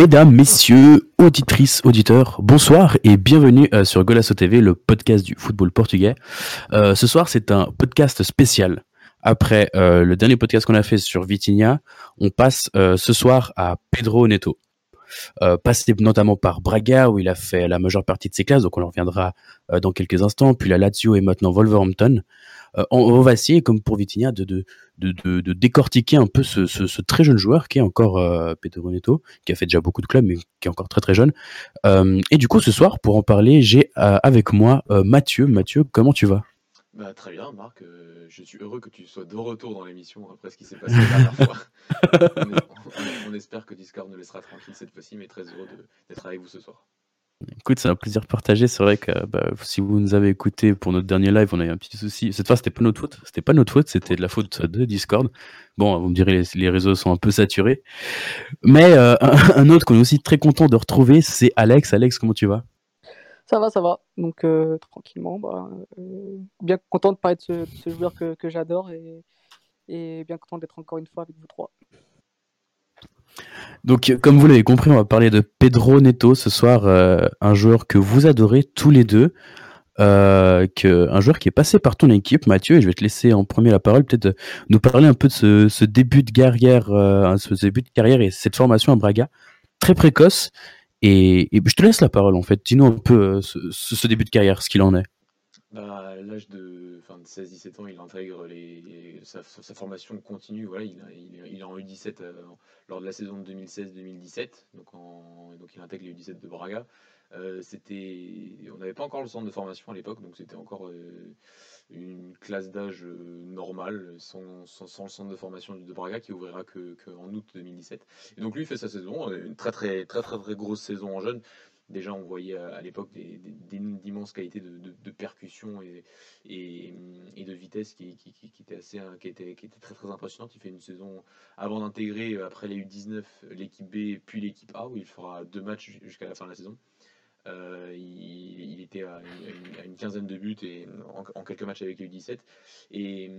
Mesdames, messieurs, auditrices, auditeurs, bonsoir et bienvenue euh, sur Golasso TV, le podcast du football portugais. Euh, ce soir, c'est un podcast spécial. Après euh, le dernier podcast qu'on a fait sur Vitinha, on passe ce soir à Pedro Neto. passé notamment par Braga où il a fait la majeure partie de ses classes, donc on en reviendra dans quelques instants, puis la Lazio et maintenant Wolverhampton. On, va essayer, comme pour Vitinha, de, de, de, décortiquer un peu ce, très jeune joueur qui est encore euh, Pedro Neto, qui a fait déjà beaucoup de clubs, mais qui est encore très très jeune. Euh, et du coup, ce soir, pour en parler, j'ai euh, avec moi euh, Mathieu. Mathieu, comment tu vas? Bah, Très bien, Marc. je suis heureux que tu sois de retour dans l'émission après ce qui s'est passé la dernière fois. on, espère que Discord nous laissera tranquille cette fois-ci, mais très heureux d'être avec vous ce soir. Écoute, c'est un plaisir partagé. C'est vrai que bah, si vous nous avez écouté pour notre dernier live, on a eu un petit souci. Cette fois, c'était pas notre faute. C'était pas notre faute, c'était de la faute de Discord. Bon, vous me direz, les, réseaux sont un peu saturés. Mais euh, un, autre qu'on est aussi très content de retrouver, c'est Alex. Alex, comment tu vas? Ça va, ça va. Donc euh, tranquillement, bah, euh, bien content de parler de ce, joueur que, j'adore et bien content d'être encore une fois avec vous trois. Donc, comme vous l'avez compris, on va parler de Pedro Neto ce soir, euh, un joueur que vous adorez tous les deux, euh, un joueur qui est passé par ton équipe, Mathieu, et je vais te laisser en premier la parole, peut-être nous parler un peu de ce, début de carrière, euh, ce début de carrière et cette formation à Braga, très précoce. Et, je te laisse la parole en fait. Dis-nous un peu ce, début de carrière, ce qu'il en est. Bah, l'âge de, 16-17 ans, il intègre les, sa, formation continue. Voilà, il, il, est en U17 lors de la saison 2016-2017. Donc, donc il intègre les U17 de Braga. Euh, on n'avait pas encore le centre de formation à l'époque, donc c'était encore euh, une classe d'âge euh, normale, sans, sans, le centre de formation de Braga qui ouvrira que, en août 2017. Et donc lui fait sa saison, une très très très très, très grosse saison en jeune. Déjà, on voyait à l'époque d'immenses qualités de, percussion et, et, de vitesse qui, qui, étaient assez, qui, était, qui était très très impressionnantes. Il fait une saison avant d'intégrer, après les U19, l'équipe B puis l'équipe A, où il fera deux matchs jusqu'à la fin de la saison. Euh, il, était à une, quinzaine de buts et en, quelques matchs avec les U17. Et,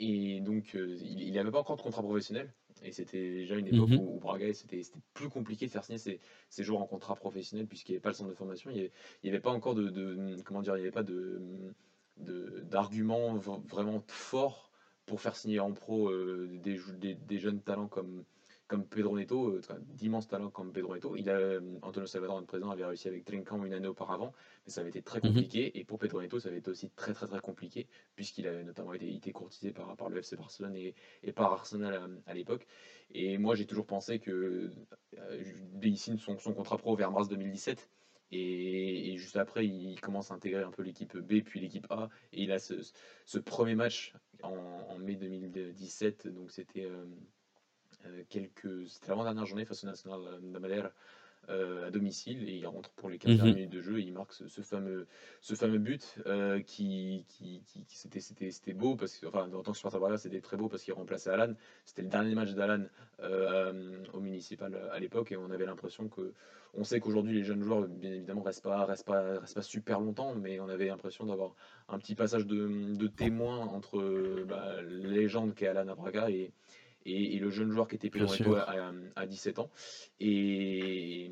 et donc, euh, il n'avait pas encore de contrat professionnel. Et c'était déjà une époque mhm. où, Braga, c'était plus compliqué de faire signer ses, ses joueurs en contrat professionnel puisqu'il n'y avait pas le centre de formation. Il n'y avait, pas encore de, comment dire, il n'y avait pas de d'arguments vraiment forts pour faire signer en pro euh, des, des, jeunes talents comme, comme Pedro Neto, euh, d'immenses talents comme Pedro Neto. Il a, euh, Antonio Salvador, notre président, avait réussi avec Trincão une année auparavant, mais ça avait été très mhm. compliqué. Et pour Pedro Neto, ça avait été aussi très très très compliqué, puisqu'il avait notamment été, été, courtisé par, par le FC Barcelone et, et par Arsenal à, l'époque. Et moi, j'ai toujours pensé que euh, il signe son, son, contrat pro vers mars 2017. Et, juste après, il commence à intégrer un peu l'équipe B puis l'équipe A. Et il a ce, ce premier match en, mai 2017. Donc c'était euh, quelques. C'était l'avant-dernière journée face au National de Madère. Euh, à domicile et il rentre pour les 15 mhm. minutes de jeu et il marque ce, fameux, ce fameux but euh, qui, qui, qui, c'était, c'était, c'était beau parce que enfin en tant que supporter Braga c'était très beau parce qu'il remplaçait Alan c'était le dernier match d'Alan au municipal à l'époque et on avait l'impression que on sait qu'aujourd'hui les jeunes joueurs bien évidemment restent pas restent pas restent pas super longtemps mais on avait l'impression d'avoir un petit passage de, de témoin entre bah, légende qu'est Alan à Braga et et, le jeune joueur qui était Pedro à, à, 17 ans. Et,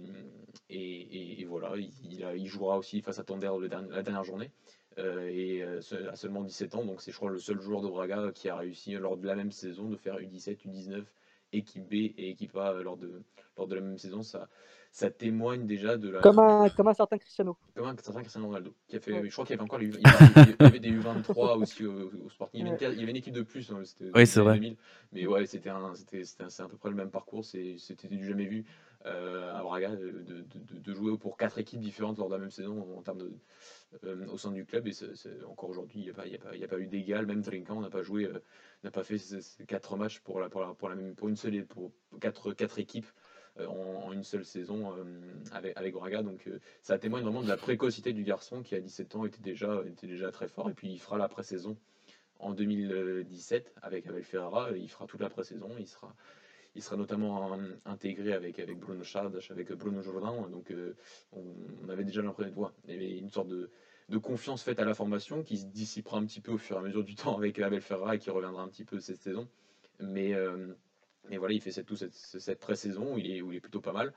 et, voilà, il, il, jouera aussi face à Tonder la dernière journée. Euh, et euh, à seulement 17 ans, donc c'est je crois le seul joueur de Braga qui a réussi lors de la même saison de faire U17, U19, équipe B et équipe A lors de, lors de la même saison. Ça, ça témoigne déjà de la. Comme un, comme un certain Cristiano. Comme un certain Cristiano Ronaldo. Qui a fait, Je crois qu'il y avait encore les, il y avait des U23 aussi au, Sporting. Il y, avait une, équipe de plus. Hein, oui, c'est vrai. Mais ouais, c'était un, à peu près le même parcours. C'était du jamais vu euh, à Braga de, de, jouer pour quatre équipes différentes lors de la même saison en termes de. Euh, au sein du club et encore aujourd'hui il n'y a, pas, a, a pas eu d'égal même Trinkan n'a pas joué euh, n'a pas fait quatre matchs pour la, pour, la, pour, la même, pour une seule pour quatre, quatre équipes euh, en, une seule saison euh, avec, avec Braga. Donc euh, ça témoigne vraiment de la précocité du garçon qui à 17 ans était déjà, était déjà très fort. Et puis il fera la pré-saison en 2017 avec Abel Ferrara. Il fera toute la pré-saison. Il sera, il sera notamment intégré avec, Bruno Chardash, avec Bruno Jourdain. Donc on, avait déjà l'impression de voir une sorte de, confiance faite à la formation qui se dissipera un petit peu au fur et à mesure du temps avec Abel Ferrara et qui reviendra un petit peu cette saison. Mais Mais voilà, il fait cette, cette, cette pré-saison où il, est, où il est plutôt pas mal.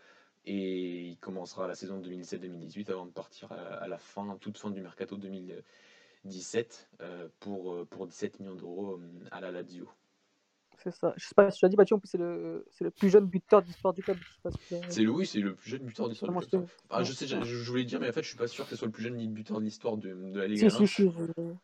Et il commencera la saison 2017-2018 avant de partir à, la fin, toute fin du mercato 2017 euh, pour, pour 17 millions d'euros à la Lazio. C'est ça. Je sais pas si tu as dit, Mathieu, en plus, c'est le, le plus jeune buteur d'histoire du club. C'est le, oui, c'est le plus jeune buteur d'histoire du club. Ah, je sais, je, je, voulais dire, mais en fait, je suis pas sûr que ce soit le plus jeune buteur de l'histoire de, de, la Ligue si, si, si,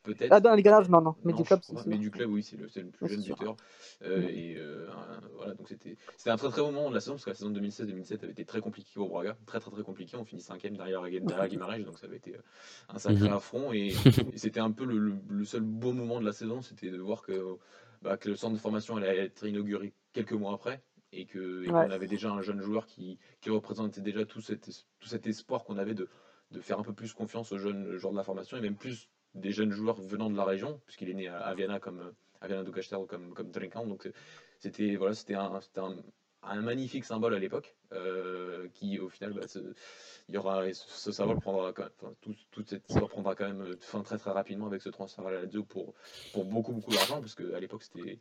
Peut-être. Ah, dans la Ligue non, non. Mais du club, c'est Mais du club, oui, c'est le, le, plus jeune buteur. Euh, et euh, voilà, donc c'était un très très bon moment de la saison, parce que la saison 2016-2017 avait été très compliquée au Braga. Très très très compliqué. On finit cinquième derrière, derrière Guimarães, donc ça avait été euh, un sacré mhm. affront. Et, et c'était un peu le, seul beau moment de la saison, c'était de voir que bah, que le centre de formation allait être inauguré quelques mois après et qu'on avait déjà un jeune joueur qui, qui représentait déjà tout cet, tout cet espoir qu'on avait de, de faire un peu plus confiance aux jeunes joueurs de la formation et même plus des jeunes joueurs venant de la région, puisqu'il est né à, Viana comme à Viana do Castelo comme, comme Donc c'était voilà, c'était un, un, un, magnifique symbole à l'époque euh, qui au final bah, il y aura ce symbole prendra quand même, enfin, cette histoire prendra quand même fin très très rapidement avec ce transfert à la Lazio pour, pour beaucoup beaucoup d'argent parce qu'à l'époque c'était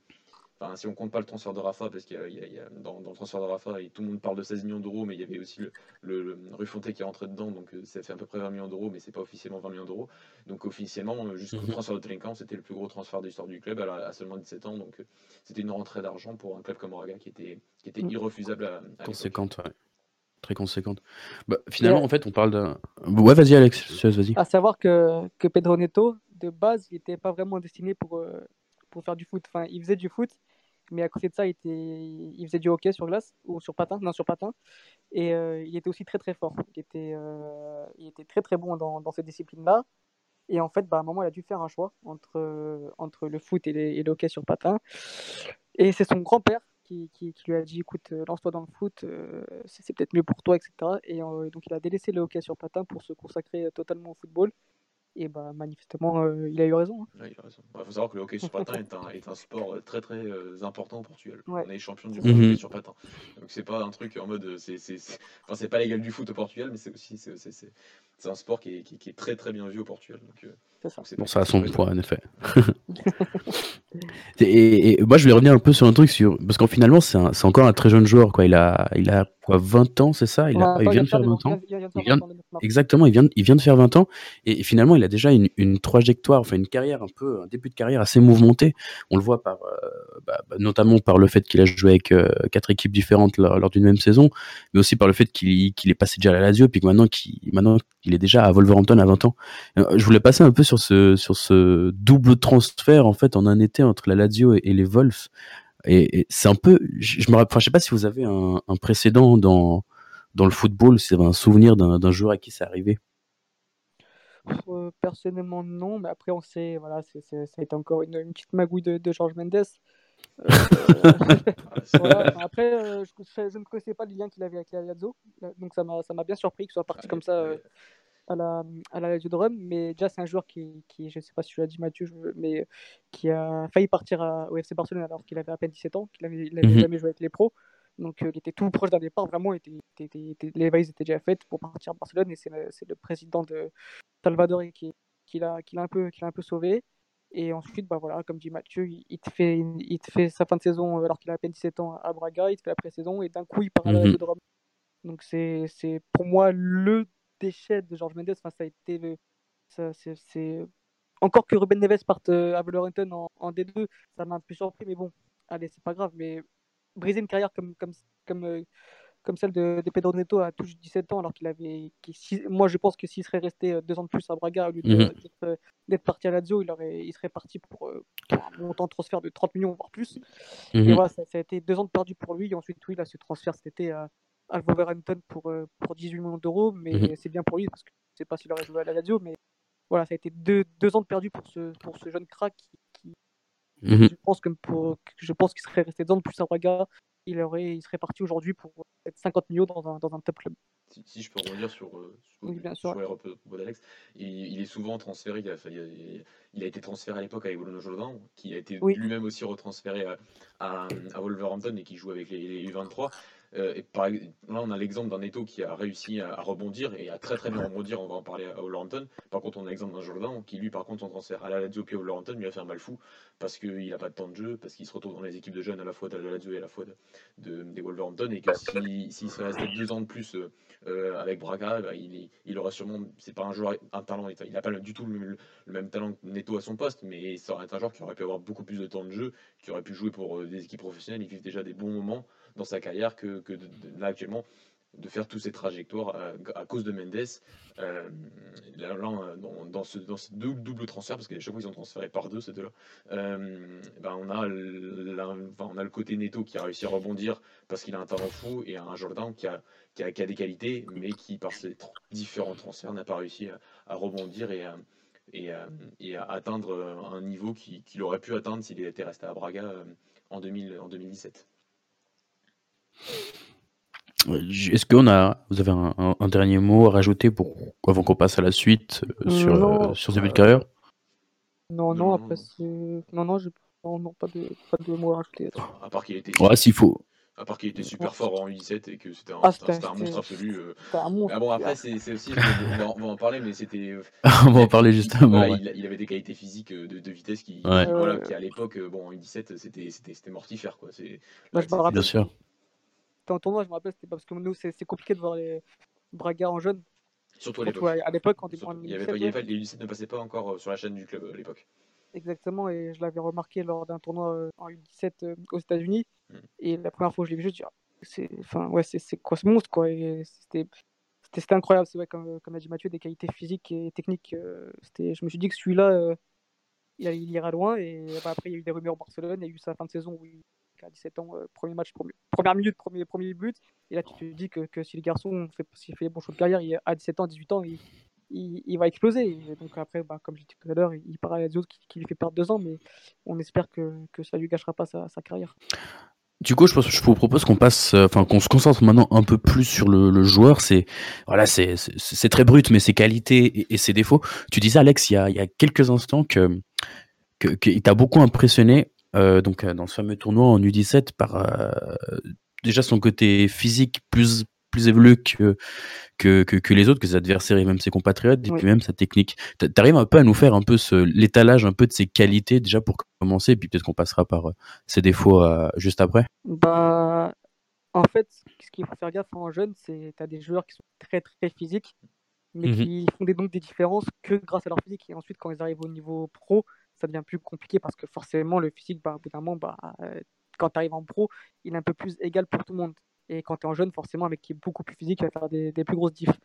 Enfin, si on compte pas le transfert de Rafa, parce qu'il y, a, dans, le transfert de Rafa, tout le monde parle de 16 millions d'euros, mais il y avait aussi le, le, Ruffonté qui est rentré dedans, donc euh, ça fait à peu près 20 millions d'euros, mais c'est pas officiellement 20 millions d'euros. Donc officiellement, euh, jusqu'au mhm. transfert de Trinquant, c'était le plus gros transfert de l'histoire du club à, seulement 17 ans, donc euh, c'était une rentrée d'argent pour un club comme Oraga qui était, qui était mm. irrefusable à, à Conséquente, ouais très conséquente. Bah, finalement, en fait, on parle d'un. Ouais, vas-y, Alex, vas-y. À savoir que, que Pedro Neto, de base, il n'était pas vraiment destiné pour, euh, pour faire du foot. Enfin, il faisait du foot, mais à côté de ça, il, était... il faisait du hockey sur glace ou sur patin. Non, sur patin. Et euh, il était aussi très, très fort. Il était, euh, il était très, très bon dans, dans cette discipline-là. Et en fait, bah, à un moment, il a dû faire un choix entre, entre le foot et, le hockey sur patin. Et c'est son grand-père qui, lui a dit écoute, euh, lance-toi dans le foot, euh, c'est peut-être mieux pour toi, etc. Et euh, donc il a délaissé le hockey sur patin pour se consacrer totalement au football. Et bah, manifestement, il a eu raison. Hein. il a raison. Il faut savoir que le hockey sur patin est, un, est un, sport très très important au Portugal. On est champion du monde mhm. sur patin. Donc c'est pas un truc en mode. C'est enfin, pas l'égal du foot au Portugal, mais c'est aussi c'est un sport qui est, qui, est, très très bien vu au Portugal. Donc, ça. Bon, ça a son poids, en effet. et, moi, je voulais revenir un peu sur un truc, sur... parce qu'en finalement, c'est encore un très jeune joueur. Quoi. Il, a, il a quoi, 20 ans, c'est ça? Il, a... il, vient de faire 20 ans. Exactement, il vient, il vient de faire 20 ans. Et, finalement, il a déjà une, une, trajectoire, enfin une carrière un peu, un début de carrière assez mouvementé. On le voit par, euh, bah, bah, notamment par le fait qu'il a joué avec euh, quatre équipes différentes lors, d'une même saison, mais aussi par le fait qu'il est passé déjà à la Lazio, puis que maintenant qu'il maintenant il est déjà à Wolverhampton à 20 ans. Euh, je voulais passer un peu sur ce, sur ce double transfert en fait en un été entre la Lazio et, les Wolves. Et, c'est un peu, je, me rappelle, je sais pas si vous avez un, précédent dans dans le football, avez un souvenir d'un joueur à qui c'est arrivé. Euh, personnellement non, mais après on sait, voilà, c'est, ça a été encore une, petite magouille de, de Georges Mendes. Euh, après, je, ne connaissais pas les liens qu'il avait avec la Lazio, donc ça m'a, bien surpris qu'il soit parti comme ça à la, à la Rome, mais déjà c'est un joueur qui, qui, je sais pas si tu l'as dit Mathieu, mais qui a failli partir au FC Barcelone alors qu'il avait à peine 17 ans, qu'il avait, n'avait mhm. jamais joué avec les pros. Donc euh, il était tout proche d'un départ, vraiment, était, était, les valises étaient déjà faites pour partir à Barcelone et c'est le, le, président de Salvador qui, qui l'a un, peu, qui un peu sauvé. Et ensuite, bah voilà, comme dit Mathieu, il, te fait, il te fait sa fin de saison alors qu'il a à peine 17 ans à Braga, il te fait la pré-saison et d'un coup il part à la mhm. Rome. Donc c'est pour moi le déchet de George Mendes. Enfin, ça a été le. Ça, c'est, Encore que Ruben Neves parte euh, à Wolverhampton en, en D2, ça m'a un peu surpris, mais bon, allez, c'est pas grave. Mais briser une carrière comme, comme, comme, euh, comme celle de, de, Pedro Neto à tout 17 ans, alors qu'il avait. Qui, moi, je pense que s'il serait resté euh, deux ans de plus à Braga, au lieu mhm. d'être, parti à Lazio, il, aurait, il serait parti pour, un montant de transfert de 30 millions, voire plus. Et mhm. voilà, ça, a été deux ans de perdu pour lui. Et ensuite, oui, là, ce transfert, c'était à à Wolverhampton pour, euh, pour 18 millions d'euros, mais mhm. c'est bien pour lui parce que je ne sais pas s'il aurait joué à la radio, mais voilà, ça a été deux, deux ans de perdu pour ce, pour ce jeune crack qui, mhm. je pense que pour, je pense qu'il serait resté deux ans de plus à Braga, il, aurait, il serait parti aujourd'hui pour 50 millions dans un, dans un top club. Si, je peux revenir sur, euh, sur, oui, bien sûr. d'Alex, il, est souvent transféré, il a, il a, été transféré à l'époque avec Bruno Jolin, qui a été lui-même aussi retransféré à, à, Wolverhampton et qui joue avec les, les U23. Euh, et par, là, on a l'exemple d'un Neto qui a réussi à, rebondir et à très très bien rebondir. On va en parler à Wolverhampton. Par contre, on a l'exemple d'un Jordan qui, lui, par contre, son transfert à la Lazio puis à lui a fait un mal fou parce qu'il n'a pas de temps de jeu, parce qu'il se retrouve dans les équipes de jeunes à la fois de la Lazio et à la fois de, des Wolverhampton et que s'il si, restait deux ans de plus euh, avec Braga, bah, il, il aura sûrement. C'est pas un joueur, un talent. Il n'a pas du tout le, même talent que Neto à son poste, mais ça aurait été un joueur qui aurait pu avoir beaucoup plus de temps de jeu, qui aurait pu jouer pour euh, des équipes professionnelles. Il vit déjà des bons moments dans sa carrière que, que là actuellement de faire tous ces trajectoires euh, à, cause de Mendes. Euh, là, dans, ce, dans ce double, transfert, parce qu'à chaque fois ils ont transféré par deux ces deux-là, euh, ben on, a on a le côté Neto qui a réussi à rebondir parce qu'il a un talent fou et un Jordan qui a, qui a, des qualités, mais qui par ses différents transferts n'a pas réussi à, rebondir et, et, et, à atteindre un niveau qu'il aurait pu atteindre s'il était resté à Braga en, 2000, en 2017. Est-ce qu'on a, vous avez un, dernier mot à rajouter pour, avant qu'on passe à la suite euh, sur, euh, sur ce but de carrière? Non, non, après c'est. Non, non, non, pas, de, pas de mots à rajouter. À part qu'il était. Ouais, s'il faut. À part qu'il était super fort en U17 et que c'était un, ah, un, monstre absolu. Euh... Un monstre. Ah bon, après, c'est aussi. on, va, en parler, mais c'était. on va en parler justement. il, il, avait des qualités physiques euh, de, de vitesse qui, voilà, qui, à l'époque, bon, en U17, c'était mortifère. Quoi. Moi, je me rappelle. Bien sûr en tournoi, je me rappelle, c'était parce que nous, c'est compliqué de voir les Braga en jeune. Surtout à l'époque. à l'époque, quand il y avait pas, il y avait les U17 ne passaient pas encore euh, sur la chaîne du club euh, à l'époque. Exactement, et je l'avais remarqué lors d'un tournoi euh, en U17 aux États-Unis. Hmm. Et la première fois que je l'ai vu, je me suis dit, ah, c'est enfin, ouais, c'est quoi ce monstre quoi C'était incroyable, c'est vrai, comme, comme a dit Mathieu, des qualités physiques et techniques. c'était je me suis dit que celui-là, il, il, ira loin. Et bah, après, il y a eu des rumeurs au Barcelone, il y a eu sa fin de saison où il à 17 ans, euh, premier match, premier, première minute, premier, premier but. Et là, tu te dis que, que si le garçon fait, s'il fait les bons choix de carrière, il, à 17 ans, 18 ans, il, il, va exploser. donc après, bah, comme je disais tout à l'heure, il, part à la qui, qui, lui fait perdre deux ans, mais on espère que, que ça lui gâchera pas sa, carrière. Du coup, je, je vous propose qu'on passe, euh, enfin qu'on se concentre maintenant un peu plus sur le, joueur. C'est voilà, c'est c'est très brut, mais ses qualités et, ses défauts. Tu disais Alex il y a, il y a quelques instants que qu'il t'a beaucoup impressionné donc euh, dans ce fameux tournoi en U17 par euh, déjà son côté physique plus plus évolué que, que, que, les autres, que ses adversaires et même ses compatriotes, et puis même sa technique. Tu arrives un peu à nous faire un peu l'étalage un peu de ses qualités déjà pour commencer, et puis peut-être qu'on passera par ses défauts juste après? Bah, en fait, ce qu'il faut faire gaffe en jeune, c'est tu as des joueurs qui sont très très physiques, mais mmh qui font des, donc des différences que grâce à leur physique. Et ensuite, quand ils arrivent au niveau pro, ça devient plus compliqué parce que forcément, le physique, bah, au bout bah, euh, quand tu arrives en pro, il est un peu plus égal pour tout le monde. Et quand tu es en jeune, forcément, avec qui est beaucoup plus physique, il va faire des, plus grosses diffs.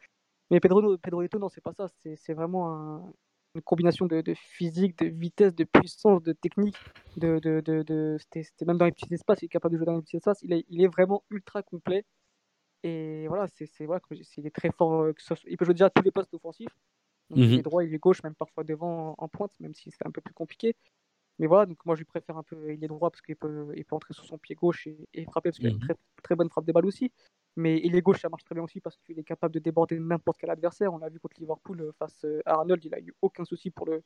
Mais Pedro, Pedro Neto, non, c'est pas ça. C'est vraiment une combination de, physique, de vitesse, de puissance, de technique. De, de, de C'était même dans les petits espaces, il est capable de jouer dans les petits espaces. Il est, vraiment ultra complet. Et voilà, c'est voilà, il est très fort. Euh, il peut jouer déjà tous les postes offensifs. Donc, il est droit, il est gauche, même parfois devant en pointe, même si c'est un peu plus compliqué. Mais voilà, donc moi je lui préfère un peu, il est droit parce qu'il peut, il peut entrer sur son pied gauche et, frapper parce qu'il a une mhm. très, très bonne frappe des balles aussi. Mais il est gauche, ça marche très bien aussi parce qu'il est capable de déborder n'importe quel adversaire. On l'a vu contre Liverpool euh, face euh, à Arnold, il a eu aucun souci pour le,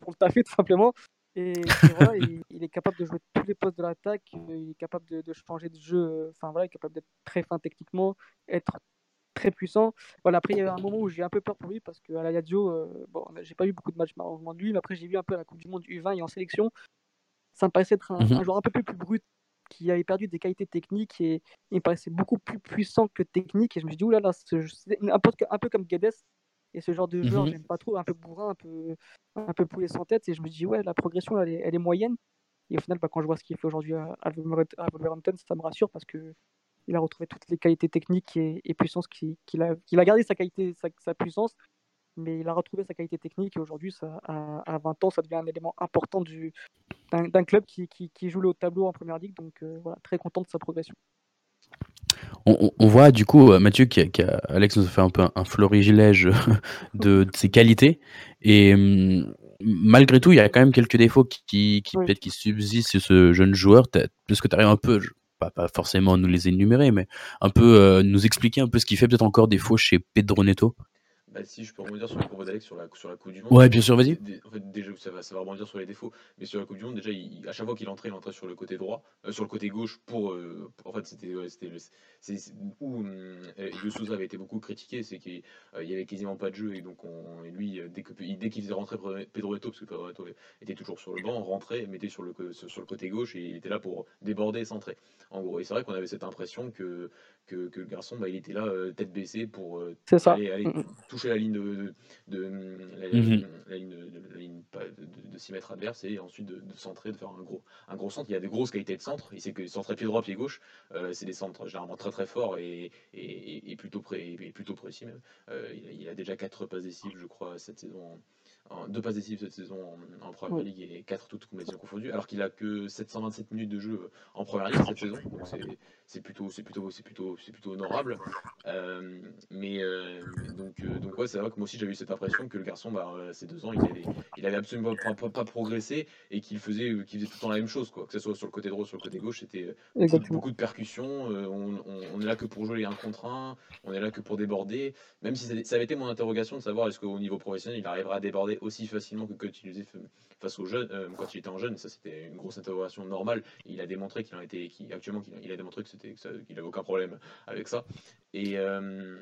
pour le taffer tout simplement. Et, voilà, il, est capable de jouer tous les postes de l'attaque, il est capable de, de, changer de jeu, enfin voilà, il est capable d'être très fin techniquement, être très puissant. Voilà, après, il y a un moment où j'ai un peu peur pour lui parce qu'à la Lazio, euh, bon, j'ai pas eu beaucoup de matchs malheureusement de lui, mais après, j'ai vu un peu la Coupe du Monde U20 et en sélection. Ça me paraissait être un, mhm. joueur un peu plus brut qui avait perdu des qualités techniques et il me paraissait beaucoup plus puissant que technique. Et je me suis dit, oulala, un, peu, un peu comme Guedes. Et ce genre de joueur, mhm. j'aime pas trop, un peu bourrin, un peu, un peu poulet sans tête. Et je me dis, ouais, la progression, elle est, elle est moyenne. Et au final, bah, quand je vois ce qu'il fait aujourd'hui à Wolverhampton, ça me rassure parce que il a retrouvé toutes les qualités techniques et, et puissance qu'il a, a gardé sa qualité, sa, puissance, mais il a retrouvé sa qualité technique et aujourd'hui, à, 20 ans, ça devient un élément important d'un club qui, qui, joue le haut tableau en première ligue. Donc euh, voilà, très content de sa progression. On, voit du coup euh, Mathieu qui, qui a, Alex nous a fait un peu un, florilège de, de, ses qualités et hum, malgré tout il y a quand même quelques défauts qui, qui peut-être qui subsistent sur ce jeune joueur. Est-ce que tu arrives un peu, pas, forcément nous les énumérer, mais un peu euh, nous expliquer un peu ce qui fait peut-être encore défaut chez Pedro Neto Bah, si je peux rebondir sur le propos d'Alex sur la, sur la Coupe du Monde. Ouais, bien sûr, vas-y. En fait, déjà, ça va, ça va rebondir sur les défauts. Mais sur la Coupe du Monde, déjà, il- à chaque fois qu'il entrait, il entrait sur le côté droit, euh, sur le côté gauche pour. euh, en fait, c'était ouais, c'était où euh, avait été beaucoup critiqué, c'est qu'il euh, il y avait quasiment pas de jeu et donc on, et lui, dès que il- dès qu'il faisait rentrer Pedro Neto, parce que Pedro Neto était toujours sur le banc, rentrait, mettait sur le co- sur, sur le côté gauche et il était là pour déborder et centrer. En gros, et c'est vrai qu'on avait cette impression que que, que le garçon, bah, il était là euh, tête baissée pour euh, aller, aller toucher la ligne de, de, de- la, Mhm. la ligne, de, de- la ligne pas- de, de- de 6 mètres adverse et ensuite de, de centrer, de faire un gros, un gros centre. Il y a des grosses qualités de centre. Il sait que centrer pied droit, pied gauche, euh, c'est des centres généralement très très forts et, et, et- et plutôt, pré, et plutôt précis même. Euh, il, a, il a déjà 4 passes décisives, je crois, cette saison. En, en- deux passes décisives cette saison en, en Première Ouais. Ligue et 4 toutes compétitions confondues, alors qu'il a que 727 minutes de jeu en Première Ligue cette saison. Donc c'est c'est plutôt c'est plutôt c'est plutôt c'est plutôt honorable Euh, mais euh, donc euh, donc ouais c'est vrai que moi aussi j'avais eu cette impression que le garçon bah euh, ces deux ans il avait il avait absolument pas, pas, pas progressé et qu'il faisait qu'il faisait tout le temps la même chose quoi que ce soit sur le côté droit sur le côté gauche c'était euh, beaucoup, de percussions euh, on, on- on est là que pour jouer les 1 contre 1 on est là que pour déborder. Même si ça- avait été mon interrogation de savoir est-ce qu'au niveau professionnel il arrivera à déborder aussi facilement que quand il faisait face aux jeunes euh, quand il était en jeune. Ça c'était une grosse interrogation normale. Il a démontré qu'il en était actuellement qu'il a, il a démontré que c'était qu'il avait aucun problème avec ça. Et euh,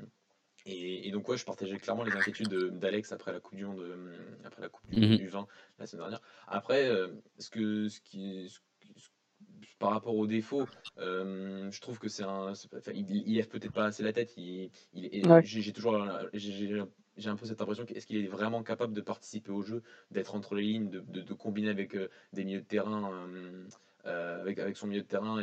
et, et donc ouais je partageais clairement les inquiétudes de- d'Alex après la coupe du monde euh, après la coupe du, du 20 la semaine dernière. Après euh, ce que ce qui ce qui- ce- par rapport aux défauts, euh, je trouve que c'est un. enfin, il, il lève peut-être pas assez la tête. Il, il- et Ouais. j'ai toujours. j'ai- un peu cette impression qu'est-ce qu'il est vraiment capable de participer au jeu, d'être entre les lignes, de, de- de combiner avec euh, des milieux de terrain, euh, euh, avec, avec son milieu de terrain.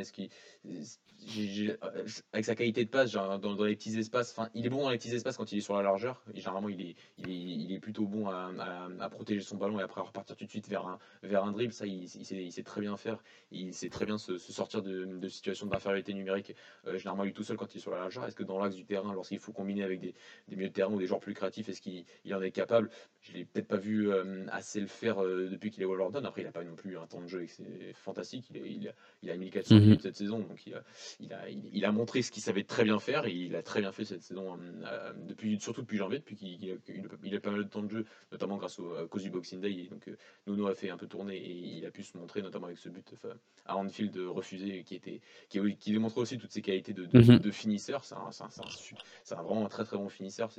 J'ai- j'ai- euh, avec sa qualité de passe, dans, dans les petits espaces, enfin, il est bon dans les petits espaces quand il est sur la largeur. Et généralement, il est, il est, il est plutôt bon à, à- à protéger son ballon et après repartir tout de suite vers un, vers un dribble. Ça, il, sait, il sait très bien faire. Il sait très bien se, sortir de, de situations d'infériorité numérique. Euh, généralement, lui tout seul quand il est sur la largeur. Est-ce que dans l'axe du terrain, lorsqu'il faut combiner avec des, des milieux de terrain ou des joueurs plus créatifs, est-ce qu'il il en est capable? Je l'ai peut-être pas vu euh, assez le faire euh, depuis qu'il est Wolverhampton. Après, il n'a pas non plus un temps de jeu c'est fantastique. Il, il, a, 1400 Mhm. minutes cette saison, donc il a, il a, il, a montré ce qu'il savait très bien faire et il a très bien fait cette saison, euh, depuis, surtout depuis janvier, depuis qu'il il a, pas mal de temps de jeu, notamment grâce au, à cause du Boxing Day. Et donc, euh, Nuno a fait un peu tourner et il a pu se montrer, notamment avec ce but enfin, à Anfield refusé, qui, était, qui, qui démontrait aussi toutes ses qualités de, de, Mhm. de finisseur. C'est un, un- un un vraiment un très très bon finisseur.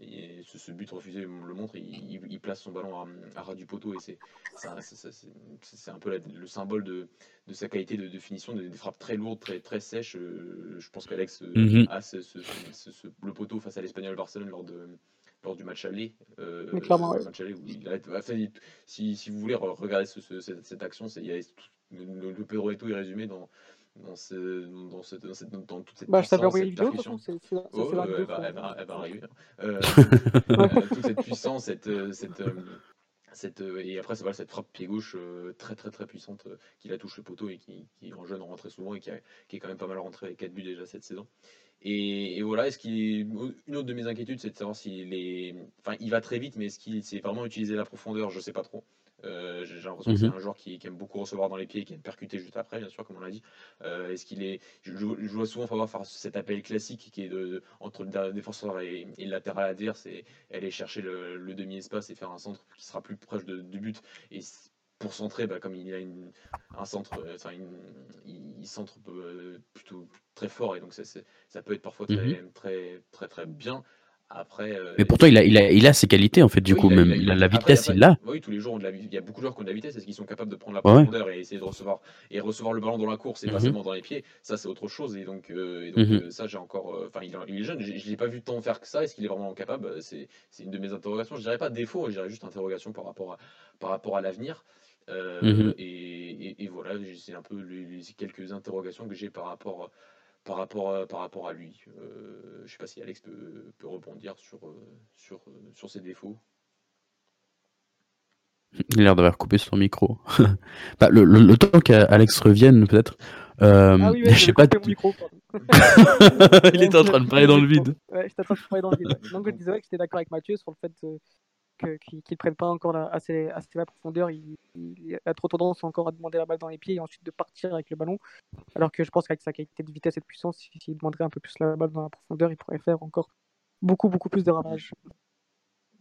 Et ce, ce but refusé le montre, il, il- il place son ballon à, à ras du poteau et c'est, c'est, un- peu la- le symbole de, de sa qualité de, de finition, des, des frappes très lourdes, très, très sèches. Euh, je pense qu'Alex Mhm. a ce, ce- ce- ce- le poteau face à l'Espagnol Barcelone lors, de, lors du match aller. euh, Mais clairement, le ouais. match aller où il a, enfin, il- si, si vous voulez re- regarder ce- ce- cette, cette action, c'est, il y a tout- le, le Pedro Neto est résumé dans, dans, ce, dans, cette, dans, cette, dans toute cette Bah, je puissance, envoyé cette vidéo, percussion. c'est c'est- Oh, euh, vidéo, elle, va, faut- elle va- elle va arriver. hein. Euh, euh, toute cette puissance, cette, euh, cette, euh, cette, et après c'est voilà, cette frappe pied gauche très très très puissante qui la touche le poteau et qui, qui en jeune en rentrait souvent et qui, a- qui est quand même pas mal rentré avec 4 buts déjà cette saison. Et, et voilà, est-ce qu'il une autre de mes inquiétudes, c'est de savoir s'il est, enfin, il va très vite, mais est-ce qu'il sait vraiment utiliser la profondeur? Je sais pas trop. Euh, j'ai l'impression que c'est Mhm. un joueur qui, qui aime beaucoup recevoir dans les pieds et qui aime percuter juste après, bien sûr, comme on l'a dit. Euh, est-ce qu'il est, je, je- je vois souvent Favre faire cet appel classique qui est de, de- entre le défenseur et, et le latéral adverse et aller chercher le, le demi-espace et faire un centre qui sera plus proche de- du but. Et pour centrer, bah, comme il a une, un centre, euh, enfin, il, centre plutôt très fort et donc ça, c'est- ça peut être parfois très, Mhm. très, très, très bien. Après, euh, Mais pourtant, il a, il a, il a ses qualités, en fait, du oui, coup, il a- même. il a- La, vitesse, après, il l'a. Oui, tous les jours, la- il y a beaucoup de joueurs qui ont de la vitesse. Est-ce qu'ils sont capables de prendre la ouais. profondeur et essayer de recevoir et recevoir le ballon dans la course et pas Mhm. seulement dans les pieds Ça, c'est autre chose. Et donc, euh, et donc Mhm. euh, ça, j'ai encore. Enfin, il, est- jeune. Je l'ai pas vu tant faire que ça. Est-ce qu'il est vraiment capable? C'est c'est une de mes interrogations. Je dirais pas défaut. Je dirais juste interrogation par rapport à par rapport à l'avenir. Mhm. et, et- et voilà, c'est un peu les, les quelques interrogations que j'ai par rapport par rapport à, par rapport à lui. Euh, je sais pas si Alex peut, peut rebondir sur, euh, sur, euh, sur ses défauts. Il a l'air d'avoir coupé son micro. bah, le, le- le temps qu'Alex revienne, peut-être. euh, Ah oui, ouais, je sais pas. coupé mon micro, pardon. il était en train de parler dans le vide. Ouais, j'étais en train de parler dans le vide. Donc, je disais ouais, que j'étais d'accord avec Mathieu sur le fait qu'ils ne prennent pas encore assez, assez la profondeur. Il, il a trop tendance encore à demander la balle dans les pieds et ensuite de partir avec le ballon. Alors que je pense qu'avec sa qualité de vitesse et de puissance, s'il demanderait un peu plus la balle dans la profondeur, il pourrait faire encore beaucoup, beaucoup plus de ravages.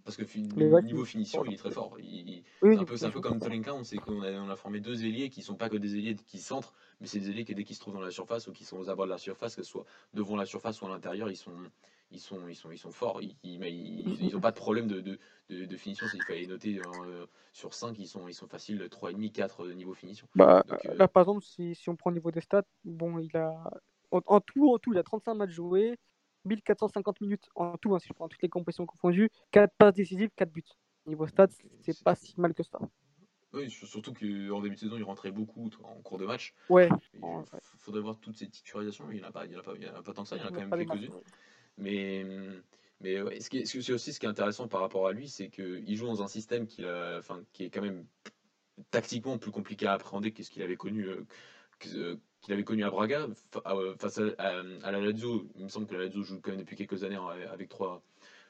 Parce que niveau finition, il est très fort. c'est un, peu, un peu comme Tolinka, c'est qu'on a, on a formé deux ailiers qui sont pas que des ailiers qui centrent, mais c'est des ailiers qui, dès qu'ils se trouvent dans la surface ou qui sont aux abords de la surface, que ce soit devant la surface ou à l'intérieur, ils sont, ils sont, ils sont, ils sont forts. Ils n'ont pas de problème de, de, de, finition. Il fallait noter euh, sur 5, ils sont, ils sont faciles 3,5, 4 niveau finition. Bah, euh, là, par exemple, si, si, on prend au niveau des stats, bon, il a en, tout, en tout, il a 35 matchs joués. 1450 minutes en tout, hein, si je prends toutes les compétitions confondues, 4 passes décisives, 4 buts. Niveau stats, c'est pas si mal que ça. Oui, surtout qu'en début de saison, il rentrait beaucoup en cours de match. Ouais. Il faudrait voir toutes ces titularisations. Il n'y en, en a pas, tant que ça, il y en a quand même quelques-unes. Mais, mais ouais, ce qui est, aussi ce qui est intéressant par rapport à lui, c'est qu'il joue dans un système qui, a, enfin, qui est quand même tactiquement plus compliqué à appréhender que ce qu'il avait connu. Euh, que, qu'il avait connu à Braga face à, la Lazio. Il me semble que la Lazio joue quand même depuis quelques années avec trois,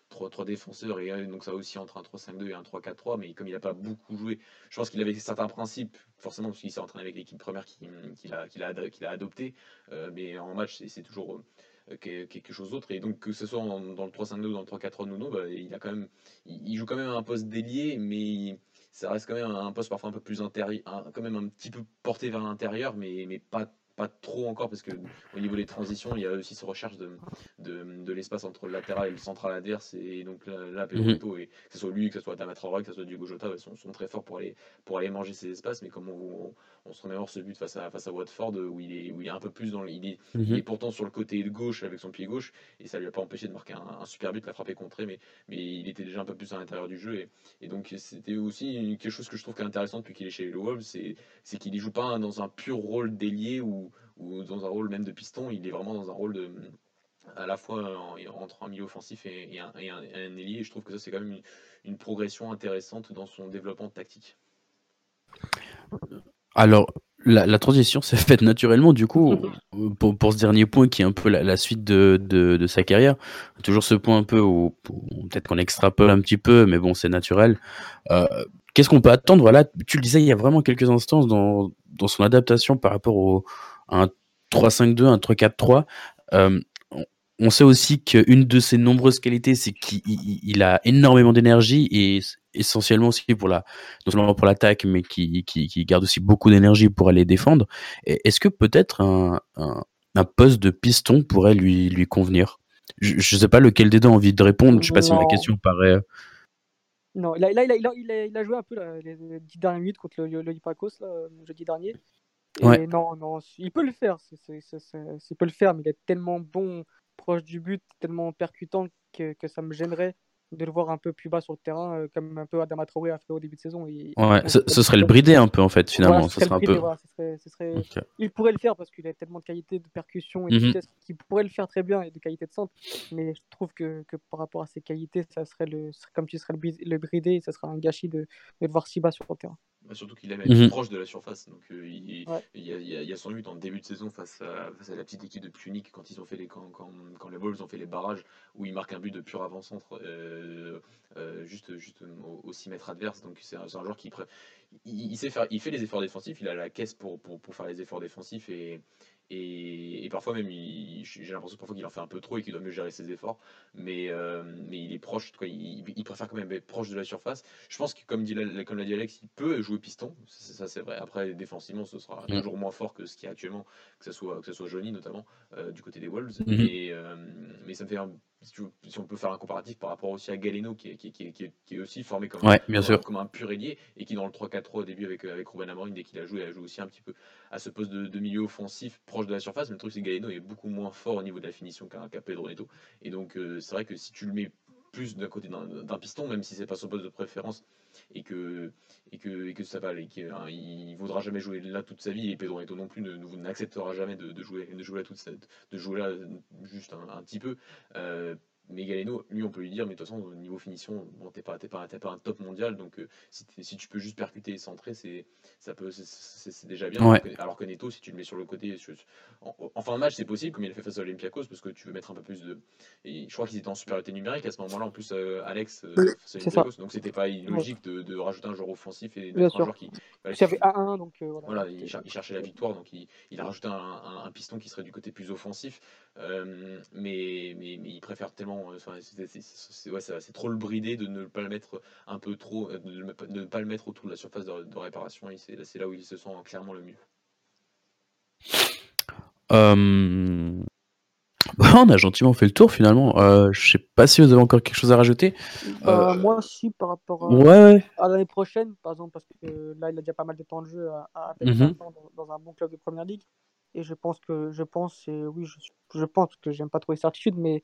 trois, trois défenseurs et donc ça aussi entre un 3-5-2 et un 3-4-3. Mais comme il n'a pas beaucoup joué, je pense qu'il avait certains principes, forcément parce qu'il s'est entraîné avec l'équipe première qu'il a, qu'il a, a adopté. Euh, mais en match, c'est toujours euh, quelque chose d'autre. Et donc que ce soit dans, le 3-5-2 ou dans le 3-4-3 de Nuno, bah, il a quand même, il, joue quand même un poste d'ailier, mais ça reste quand même un poste parfois un peu plus intérieur, quand même un petit peu porté vers l'intérieur, mais, mais pas pas trop encore parce que au niveau des transitions, il y a aussi cette recherche de, de, l'espace entre le latéral et le central adverse. Et donc là, là mhm. et que ce soit lui, que ce soit Dama que ce soit Diogo Jota, sont, sont, très forts pour aller, pour aller manger ces espaces. Mais comme on, on se remémore ce but face à, face à Watford où il, est, où il est un peu plus dans le, il, est, il est mhm. pourtant sur le côté gauche avec son pied gauche et ça lui a pas empêché de marquer un, super but, la frappé contrée, mais, mais il était déjà un peu plus à l'intérieur du jeu. Et, et donc c'était aussi quelque chose que je trouve intéressant depuis qu'il est chez les Wolves, c'est qu'il ne joue pas dans un pur rôle d'ailier ou, ou dans un rôle même de piston, il est vraiment dans un rôle de à la fois entre un milieu offensif et, un, et un, ailier. je trouve que ça, c'est quand même une, une, progression intéressante dans son développement tactique. Alors, la, transition s'est faite naturellement, du coup, pour, pour, ce dernier point qui est un peu la, suite de, de, de, sa carrière. Toujours ce point un peu où, peut-être qu'on extrapole un petit peu, mais bon, c'est naturel. Euh, Qu'est-ce qu'on peut attendre? Voilà, tu le disais il y a vraiment quelques instants dans, dans son adaptation par rapport au, un 3-5-2, un 3-4-3. Euh, on sait aussi qu'une de ses nombreuses qualités, c'est qu'il a énormément d'énergie et essentiellement aussi pour la, non seulement pour l'attaque, mais qui, qui, garde aussi beaucoup d'énergie pour aller défendre. Est-ce que peut-être un, un, poste de piston pourrait lui, lui convenir? Je ne sais pas lequel des deux a envie de répondre. Je sais pas si ma question paraît. Euh, non, là, il, a, il, a, joué un peu les dix dernières minutes contre le, le, le jeudi dernier. Et non, non, il peut le faire. il peut le faire, mais il est tellement bon, proche du but, tellement percutant que, que ça me gênerait de le voir un peu plus bas sur le terrain, euh, comme un peu Adama Traoré a fait au début de saison. ouais, ce, serait le brider un peu en fait, finalement. ce serait un peu... ce serait, Il pourrait le faire parce qu'il a tellement de qualité de percussion et de mhm. vitesse qu'il pourrait le faire très bien et de qualité de centre. Mais je trouve que, que par rapport à ses qualités, ça serait le, comme tu serais le, le brider ça serait un gâchis de, de le voir si bas sur le terrain. Surtout qu'il aime être mhm. proche de la surface. Donc euh, il, y a, il, y a, son but en début de saison face à, face à la petite équipe de Punic quand ils ont fait les quand, quand, quand, les Wolves ont fait les barrages où il marque un but de pur avant-centre euh, juste, juste au, 6 mètres adverse. Donc c'est un, joueur qui fait les efforts défensifs, il a la caisse pour, pour, pour faire les efforts défensifs et, et, parfois même, j'ai l'impression parfois qu'il en fait un peu trop et qu'il doit mieux gérer ses efforts. Mais, euh, mais il est proche, quoi, il, il, préfère quand même être proche de la surface. Je pense que comme, dit, comme l'a dit Alex, il peut jouer piston. Ça, c'est vrai. Après, défensivement, ce sera mm. toujours moins fort que ce qu'il y a actuellement, que ce soit, que ce soit Johnny notamment, euh, du côté des Wolves. Mm-hmm. Euh, mais ça me fait un si, on peut faire un comparatif par rapport aussi à Galeno, qui est, qui, qui, qui est aussi formé comme, comme, un pur ailier, et qui dans le 3-4-3 au début avec, avec Ruben Amorim, dès qu'il a joué, il a joué aussi un petit peu à ce poste de, milieu offensif de la surface. Mais le truc, c'est que Galeno est beaucoup moins fort au niveau de la finition qu'un Pedro Neto. Et donc, euh, c'est vrai que si tu le mets plus d'un côté d'un piston, même si c'est pas son poste de préférence, et que, et que, et que ça va, et qu'il hein, jamais jouer là toute sa vie, et Pedro Neto non plus n'acceptera jamais de, jouer, de jouer là toute de jouer là juste un, petit peu. Euh, mais Galeno, lui, on peut lui dire, mais de toute façon, au niveau finition, bon, t'es pas, pas, pas, un top mondial, donc euh, si, si, tu peux juste percuter et centrer, c'est, ça peut, c'est, déjà bien. Alors, que, Neto, si tu le mets sur le côté, en, fin de match, c'est possible, comme il a fait face à Olympiakos, parce que tu veux mettre un peu plus de. Et je crois qu'ils étaient en supériorité numérique à ce moment-là, en plus, euh, Alex, euh, face à Olympiakos, donc c'était pas illogique de, de, rajouter un joueur offensif et un joueur qui. il y avait 1-1, donc voilà. il, cherchait la victoire, donc il, il a rajouté un, un, piston qui serait du côté plus offensif, mais, mais, mais il préfère tellement vraiment, c'est trop le brider de ne pas le mettre un peu trop, de ne pas le mettre autour de la surface de, réparation. C'est là où il se sent clairement le mieux. on a gentiment fait le tour finalement. Euh, je sais pas si vous avez encore quelque chose à rajouter. Bah, euh, moi aussi par rapport à, à l'année prochaine, par exemple, parce que là il a déjà pas mal de temps de jeu à, à mhm. dans, un bon club de première ligue. Et je pense que je pense, et oui, je, je pense que j'aime pas trop les certitudes, mais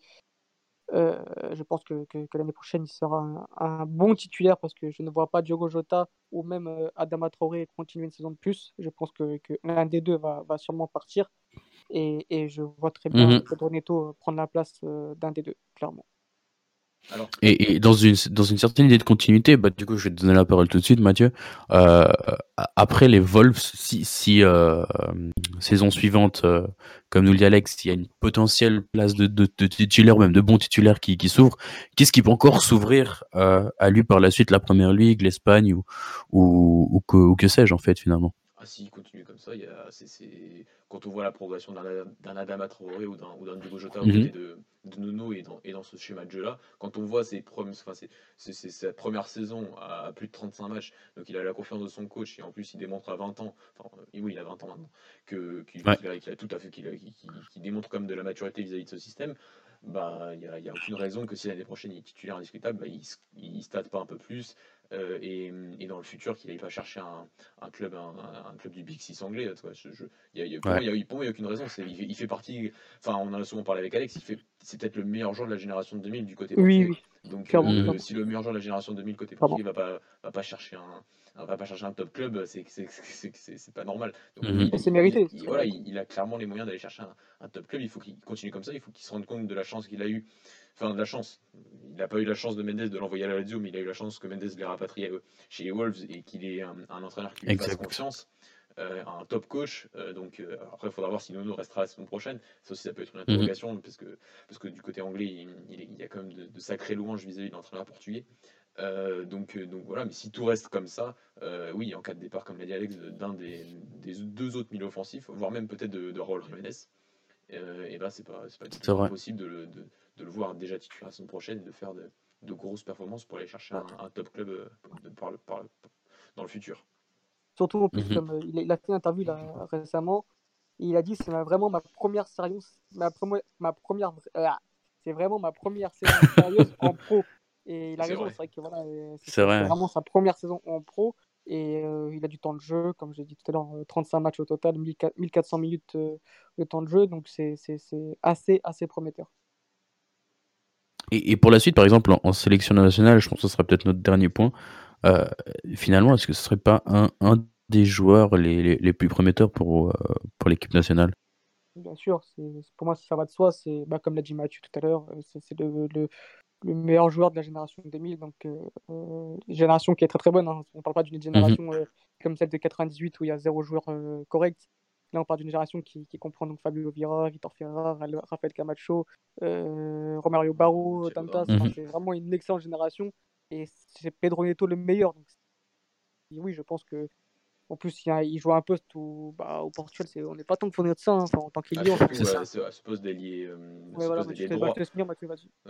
euh, je pense que, que, l'année prochaine il sera un, bon titulaire parce que je ne vois pas Diogo Jota ou même Adama Traoré continuer une saison de plus. Je pense que, que l'un des deux va, va sûrement partir. Et, et je vois très bien Pedro Neto prendre la place euh, d'un des deux, clairement. Et, et, dans, une, dans une certaine idée de continuité, bah, du coup, je vais te donner la parole tout de suite, Mathieu. Euh, après les Wolves, si, si euh, saison suivante, euh, comme nous le dit Alex, il y a une potentielle place de, de, de titulaire ou même de bon titulaire qui, qui s'ouvre, qu'est-ce qui peut encore s'ouvrir à lui par la suite, la Première Ligue, l'Espagne ou, ou, ou, que, ou que sais-je en fait finalement? Ah, s'il continue comme ça, il y a, c'est, quand on voit la progression d'un, Adama Traoré ou d'un, Diogo Jota mm de, de Nuno et dans, et dans ce schéma de jeu-là, quand on voit ses premières, enfin, c'est, c'est, sa première saison à plus de 35 matchs, donc il a la confiance de son coach et en plus il démontre à 20 ans, enfin oui il a 20 ans maintenant, que, qu'il, a, tout à fait, qu'il, qu'il, démontre comme de la maturité vis-à-vis de ce système, bah il n'y a, aucune raison que si l'année prochaine il est titulaire indiscutable, bah, il ne stade pas un peu plus, euh, et, et, dans le futur qu'il n'aille pas chercher un, un club un, un, club du Big Six anglais. y a, y a, pour, moi, il n'y a, aucune raison. Il fait, il fait, partie. Enfin, on en a souvent parlé avec Alex. Il fait, c'est peut-être le meilleur joueur de la génération 2000 du côté. Oui, oui. Donc, euh, si le meilleur joueur de la génération 2000 côté portugais va pas, va pas chercher un on va pas chercher un top club, c'est pas normal. Donc, c'est mérité. Il, voilà, il, a clairement les moyens d'aller chercher un, un, top club. Il faut qu'il continue comme ça. Il faut qu'il se rende compte de la chance qu'il a eu enfin de la chance. Il n'a pas eu la chance de Mendes de l'envoyer à la Lazio, mais il a eu la chance que Mendes l'ait rapatrié chez les Wolves et qu'il ait un, entraîneur qui lui fasse confiance. Euh, un top coach. Euh, donc euh, après, il faudra voir si Nono restera la saison prochaine. Ça aussi, ça peut être une mhm. interrogation parce, que, parce que du côté anglais, il, y a quand même de, sacrés louanges vis-à-vis de l'entraîneur portugais. donc, donc voilà, mais si tout reste comme ça, oui, en cas de départ, comme l'a dit Alex, d'un des, deux autres milieux offensifs, voire même peut-être de, de Raúl Jiménez, et ben c'est pas, pas, pas possible de, de, de le voir déjà titulaire la semaine prochaine et de faire de, grosses performances pour aller chercher un, top club euh, dans le futur. Surtout, en plus, mhm. comme euh, il, a fait une interview récemment, il a dit c'est vraiment ma première sérieuse, ma, ma première, euh, c'est vraiment ma première saison sérieuse en pro. Et il a raison, c'est vrai que voilà, c'est vraiment sa première saison en pro. Et il a du temps de jeu, comme j'ai dit tout à l'heure, 35 matchs au total, 1400 minutes de temps de jeu, donc c'est assez, assez prometteur. Et, pour la suite, par exemple, en, sélection nationale, je pense que ce sera peut-être notre dernier point. Euh, finalement, est-ce que ce serait pas un, un des joueurs les, les, plus prometteurs pour, euh, pour l'équipe nationale? Bien sûr, pour moi, ça va de soi. C'est bah, comme l'a dit Mathieu tout à l'heure, euh, c'est le, le, le, meilleur joueur de la génération 2000. Donc, euh, génération qui est très très bonne. Hein. On ne parle pas d'une mhm. génération comme celle de 98 où il y a zéro joueur correct. Là, on parle d'une génération qui, comprend donc Fabio Vira, Vitor Ferrara, Rafael Camacho, euh, Romario Barro, Dantas. Mhm. C'est vraiment une excellente génération. Et c'est Pedro Neto le meilleur. Donc, oui, je pense que en plus, il, joue un poste où, bah, au Portugal, on n'est pas tant fournir de ça, hein, en tant qu'ailier. Ah, c'est ça. ce poste d'ailier euh, voilà, droit.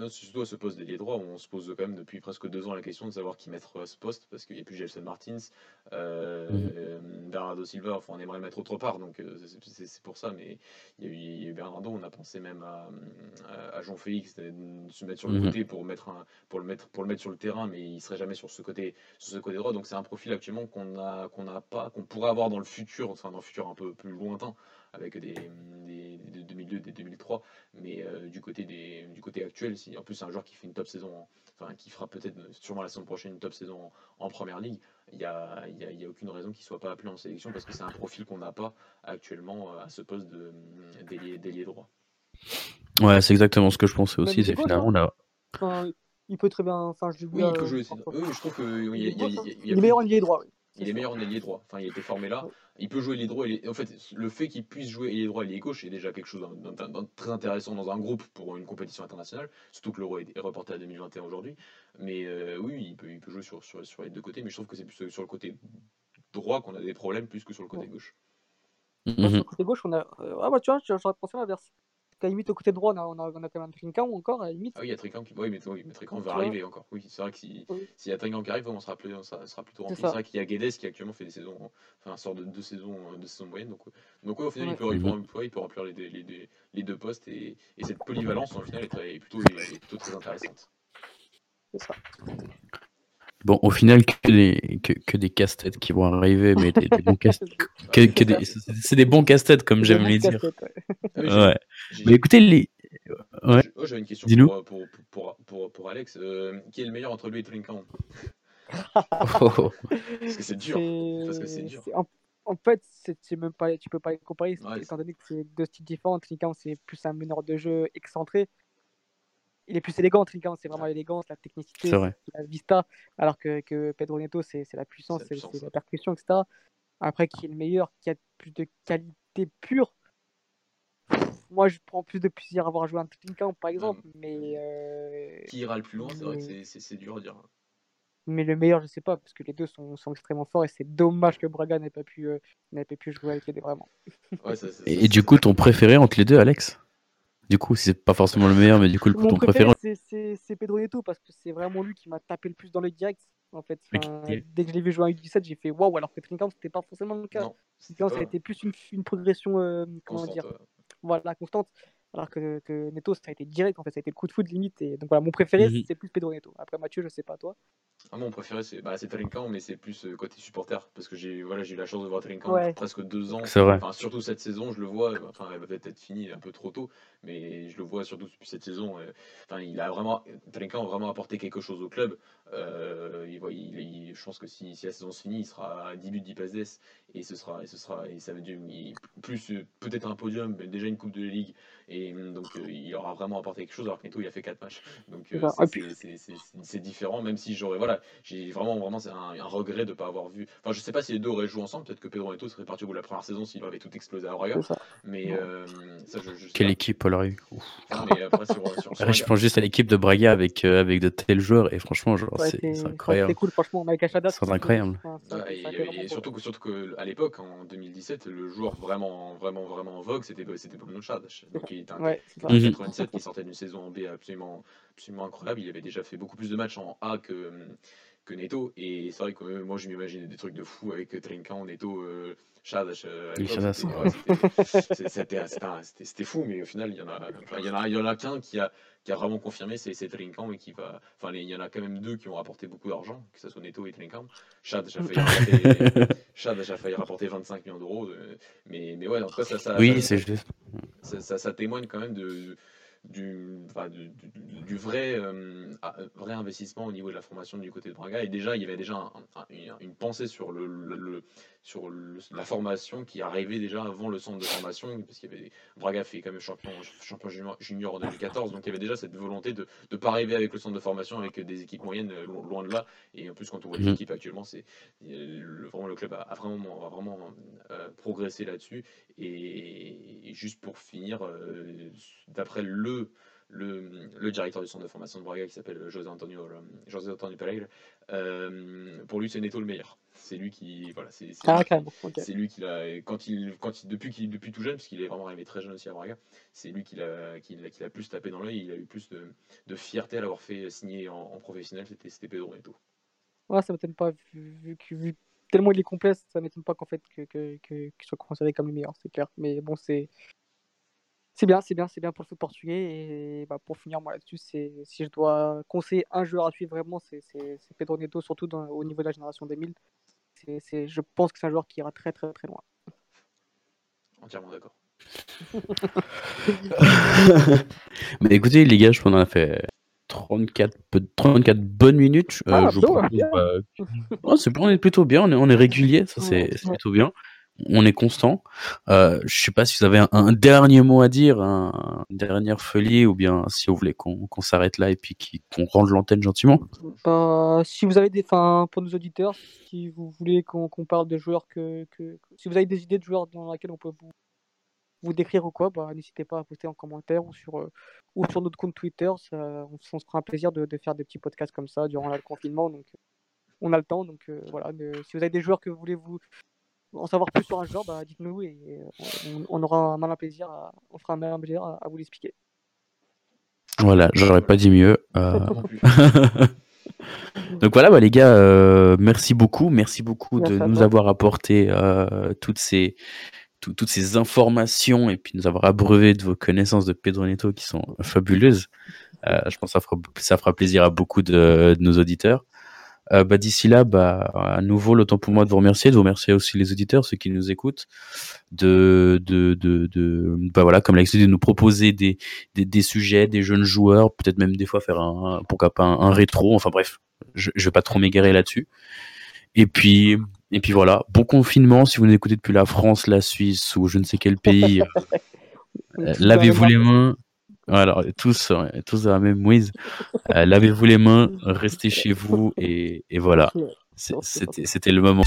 surtout à ce poste d'ailier droit, où on se pose quand même depuis presque deux ans la question de savoir qui mettre à ce poste, parce qu'il n'y a plus Gelson Martins, euh, mm. Bernardo Silva, enfin, on aimerait le mettre autre part, donc euh, c'est pour ça, mais il y, a eu, il y, a eu, Bernardo, on a pensé même à, à, Jean Félix, de se mettre sur le mm-hmm. côté pour, mettre un, pour, le mettre, pour le mettre sur le terrain, mais il serait jamais sur ce côté, sur ce côté droit, donc c'est un profil actuellement qu'on n'a qu'on n'a pas qu'on pourrait avoir dans le futur, enfin dans le futur un peu plus lointain, avec des, des, des 2002, des 2003, mais euh, du, côté des, du côté actuel, si, en plus c'est un joueur qui fait une top saison, enfin qui fera peut-être sûrement la saison prochaine une top saison en, première ligue, il n'y a, y a, y a, aucune raison qu'il ne soit pas appelé en sélection parce que c'est un profil qu'on n'a pas actuellement euh, à ce poste d'ailier droit. Ouais, c'est exactement ce que je pensais aussi, c'est finalement là. il peut très bien. Enfin, je oui, il peut jouer. Oui, je trouve que. Il, y a, est meilleur en ailier droit. Oui. Il est meilleur en ailier droit. Enfin, il a été formé là. Il peut jouer ailier droit. En fait, le fait qu'il puisse jouer ailier droit et ailier gauche est déjà quelque chose de très intéressant dans un groupe pour une compétition internationale. Surtout que l'Euro est reporté à 2021 aujourd'hui. Mais euh, oui, il peut, il peut jouer sur, sur, sur, les deux côtés. Mais je trouve que c'est plus sur le côté droit qu'on a des problèmes plus que sur le côté gauche. Sur le côté gauche, on a. Euh, ah, bah, tu vois, j'aurais pensé l'inverse. Qu'à limite, au côté droit, on a, on a, on a quand même Trincão encore, à la limite. Ah oui, il y a qui. Oui, mais, oui, mais Trincão va arriver encore. Oui, c'est vrai que si- Oui. s'il y a Trincão qui arrive, on sera, plus, on sera, sera plutôt rempli. C'est vrai qu'il y a Guedes qui actuellement fait des saisons. Enfin, sort de deux saisons, euh, deux saisons moyennes. Donc, euh, donc ouais, au final, Ouais. il, peut, il, peut, il peut- il peut remplir les, deux- les, deux- les deux postes. Et, et cette polyvalence, au final, est, très- est plutôt, est plutôt très intéressante. C'est ça. Bon, au final, que des, que, que des casse-têtes qui vont arriver, mais des, des bons c'est des bons casse-têtes, comme j'aime les dire. Ouais. Ah Ouais. Mais écoutez, les. Ouais. oh, J'avais une question pour, pour, pour, pour, pour Alex. Euh, qui est le meilleur entre lui et Trincão Oh. Parce que c'est dur. Parce que c'est dur. En, en fait, c'est même pas, tu peux pas les comparer, Ouais, étant donné que c'est deux styles différents. Trincão, c'est plus un meneur de jeu excentré. Il est plus élégant, Trincão, c'est vraiment l'élégance, la technicité, la vista, alors que, que Pedro Neto, c'est la puissance, C'est la percussion, etc. Après, qui est le meilleur, qui a plus de qualité pure Moi, je prends plus de plaisir à avoir joué un Trincão, par exemple, mais, euh, Qui ira le plus loin C'est vrai que c'est- dur à dire. mais le meilleur, je sais pas, parce que les deux sont, sont extrêmement forts et c'est dommage que Braga n'ait pas pu, euh, n'ait pas pu jouer avec les deux vraiment. Ouais, ça- ça- Et, ça- et du coup, ton préféré entre les deux, Alex? Du coup, c'est pas forcément le meilleur, mais du coup, le, Mon ton préféré, préféré. c'est- Pedro Neto parce que c'est vraiment lui qui m'a tapé le plus dans le direct. En fait, dès que je l'ai vu jouer en U17, j'ai fait waouh, alors que Trincão, c'était pas forcément le cas. Non, Trincão, ça a été plus une, une progression, euh, comment constante, dire, voilà, constante. Alors que, que Neto, ça a été direct, en fait, ça a été le coup de foot limite. Et donc voilà, mon préféré, Mhm. c'est plus Pedro Neto. Après Mathieu, je sais pas toi. Ah, mon préféré, c'est bah, mais c'est plus euh, côté supporter. Parce que j'ai voilà, j'ai eu la chance de voir Trincão Ouais. depuis presque deux ans. C'est vrai. Enfin, surtout cette saison, je le vois. euh, Enfin, elle va peut-être être finie un peu trop tôt, mais je le vois surtout depuis cette saison. euh, Enfin, il a vraiment, a vraiment apporté quelque chose au club. Euh, il, voit- il- il- je pense que si, si la saison se finit, il sera à 10 buts, 10 passes et ce sera, et ce sera, et ça veut dire il- plus peut-être un podium, mais déjà une coupe de ligue, et hum, donc euh, il aura vraiment apporté quelque chose. Alors que Neto, il a fait 4 matchs, donc euh, Bah, c'est- et puis- c'est- c'est c'est- c'est différent. Même si j'aurais, voilà, j'ai vraiment, vraiment, c'est un, un regret de ne pas avoir vu. Enfin, je sais pas si les deux auraient joué ensemble. Peut-être que Pedro Neto serait parti au bout de la première saison s'il avait tout explosé à ça. Mais euh, ça, je, Quelle pas. équipe aurait eu Ouf. Non, mais après, sur, sur, sur Après, je Braga- pense juste à l'équipe de Braga avec, euh, avec de tels joueurs, et franchement, genre, c'est été- c'est incroyable. cool, franchement. Mike Achada, C'est incroyable. et, cool. surtout, surtout que à l'époque, en 2017, le joueur vraiment, vraiment, vraiment en vogue, c'était c'était Bruno. Donc, il était un Ouais, c'est ça. en Mhm. 87 qui sortait d'une saison en B absolument, absolument incroyable. Il avait déjà fait beaucoup plus de matchs en A que, que Neto. Et c'est vrai que euh, moi, je m'imaginais des trucs de fou avec Trincão, Neto, euh, Chadash. euh, Chadash, c'était- ouais. fou, mais au final, il y en a, il y en a, il y en a qu'un qui a, qui a vraiment confirmé, c'est c'est Trincão et qui va. Enfin, les- il y en a quand même deux qui ont rapporté beaucoup d'argent, que ce soit Neto et Trincão. Chad a failli rapporter, Chad a failli rapporter 25 millions d'euros, euh, mais, mais ouais, en tout cas, ça, ça, Oui, c'est juste. Ça, ça- ça témoigne quand même de, du, enfin, du, du- du vrai, euh, vrai investissement au niveau de la formation du côté de Braga. Et déjà, il y avait déjà un- un- une, une pensée sur, le, le- le- sur le- la formation qui arrivait déjà avant le centre de formation, parce qu'il y avait Braga fait quand même champion, champion junior, junior en 2014, donc il y avait déjà cette volonté de ne pas arriver avec le centre de formation avec des équipes moyennes euh, lo- loin de là. Et en plus, quand on voit les Mhm. équipes actuellement, c'est le, vraiment le club a, a vraiment, a vraiment euh, progressé là-dessus. Et, et juste pour finir, euh, d'après le, le, le directeur du centre de formation de Braga qui s'appelle José Antonio, euh, José Antonio Pereira, euh, pour lui c'est Neto le meilleur. C'est lui qui voilà, c'est Ah, lui, qui l'a quand il quand il, depuis qu'il depuis tout jeune parce qu'il est vraiment arrivé très jeune aussi à Braga, c'est lui qui l'a qui qui plus tapé dans l'œil, il a eu plus de, de fierté à l'avoir fait signer en, en professionnel, c'était c'était Pedro Neto. Ouais, ça m'étonne pas, vu, vu vu tellement il est complet, ça m'étonne pas qu'en fait que, que, que, qu'il soit considéré comme le meilleur, c'est clair. Mais bon, c'est c'est bien, c'est bien, c'est bien pour le foot portugais. Et bah, pour finir, moi là-dessus, c'est si je dois conseiller un joueur à suivre vraiment, c'est c'est- c'est Pedro Neto, surtout dans- au niveau de la génération 2000. C'est, c'est, je pense que c'est un joueur qui ira très très très loin. Entièrement d'accord. Mais écoutez, les gars, je pense qu'on a fait 34, peu- 34 bonnes minutes. Euh, Ah, bah, ouais, c'est bon, on est plutôt bien, on est, on est régulier, ça c'est Ouais, c'est ouais. plutôt bien. On est constant. Euh, je sais pas si vous avez un, dernier mot à dire, un, dernière folie, ou bien si vous voulez qu'on s'arrête là et puis qu'on range l'antenne gentiment. Bah, si vous avez des, enfin, pour nos auditeurs, si vous voulez qu'on parle de joueurs que, si vous avez des idées de joueurs dans lesquels on peut vous, décrire ou quoi, bah, n'hésitez pas à poster en commentaire ou sur, euh, ou sur notre compte Twitter. Ça, on, se fera un plaisir de, faire des petits podcasts comme ça durant le confinement. Donc, on a le temps. Donc, euh, voilà. si vous avez des joueurs que vous voulez vous, en savoir plus sur un joueur, bah, dites-nous et on, aura un malin plaisir, on fera un malin plaisir à, vous l'expliquer. Voilà, j'aurais pas dit mieux. Euh. Donc voilà, bah, les gars, euh, merci beaucoup, merci beaucoup de nous avoir apporté euh, toutes ces toutes ces informations et puis nous avoir abreuvé de vos connaissances de Pedro Neto qui sont fabuleuses. je pense que ça fera, ça fera plaisir à beaucoup de nos auditeurs. Euh, bah, d'ici là, bah, à nouveau, le temps pour moi de vous remercier, de vous remercier aussi les auditeurs, ceux qui nous écoutent, de, de, de, de bah voilà, comme l'habitude, de nous proposer des, des, des, sujets, des jeunes joueurs, peut-être même des fois faire un, pourquoi pas un, rétro, enfin bref, je, je vais pas trop m'égarer là-dessus. Et puis, et puis voilà, bon confinement si vous nous écoutez depuis la France, la Suisse ou je ne sais quel pays. Euh, lavez-vous les mains, alors, tous, tous dans la même mouise. Euh, lavez-vous les mains, restez chez vous et, et voilà. C'était le moment.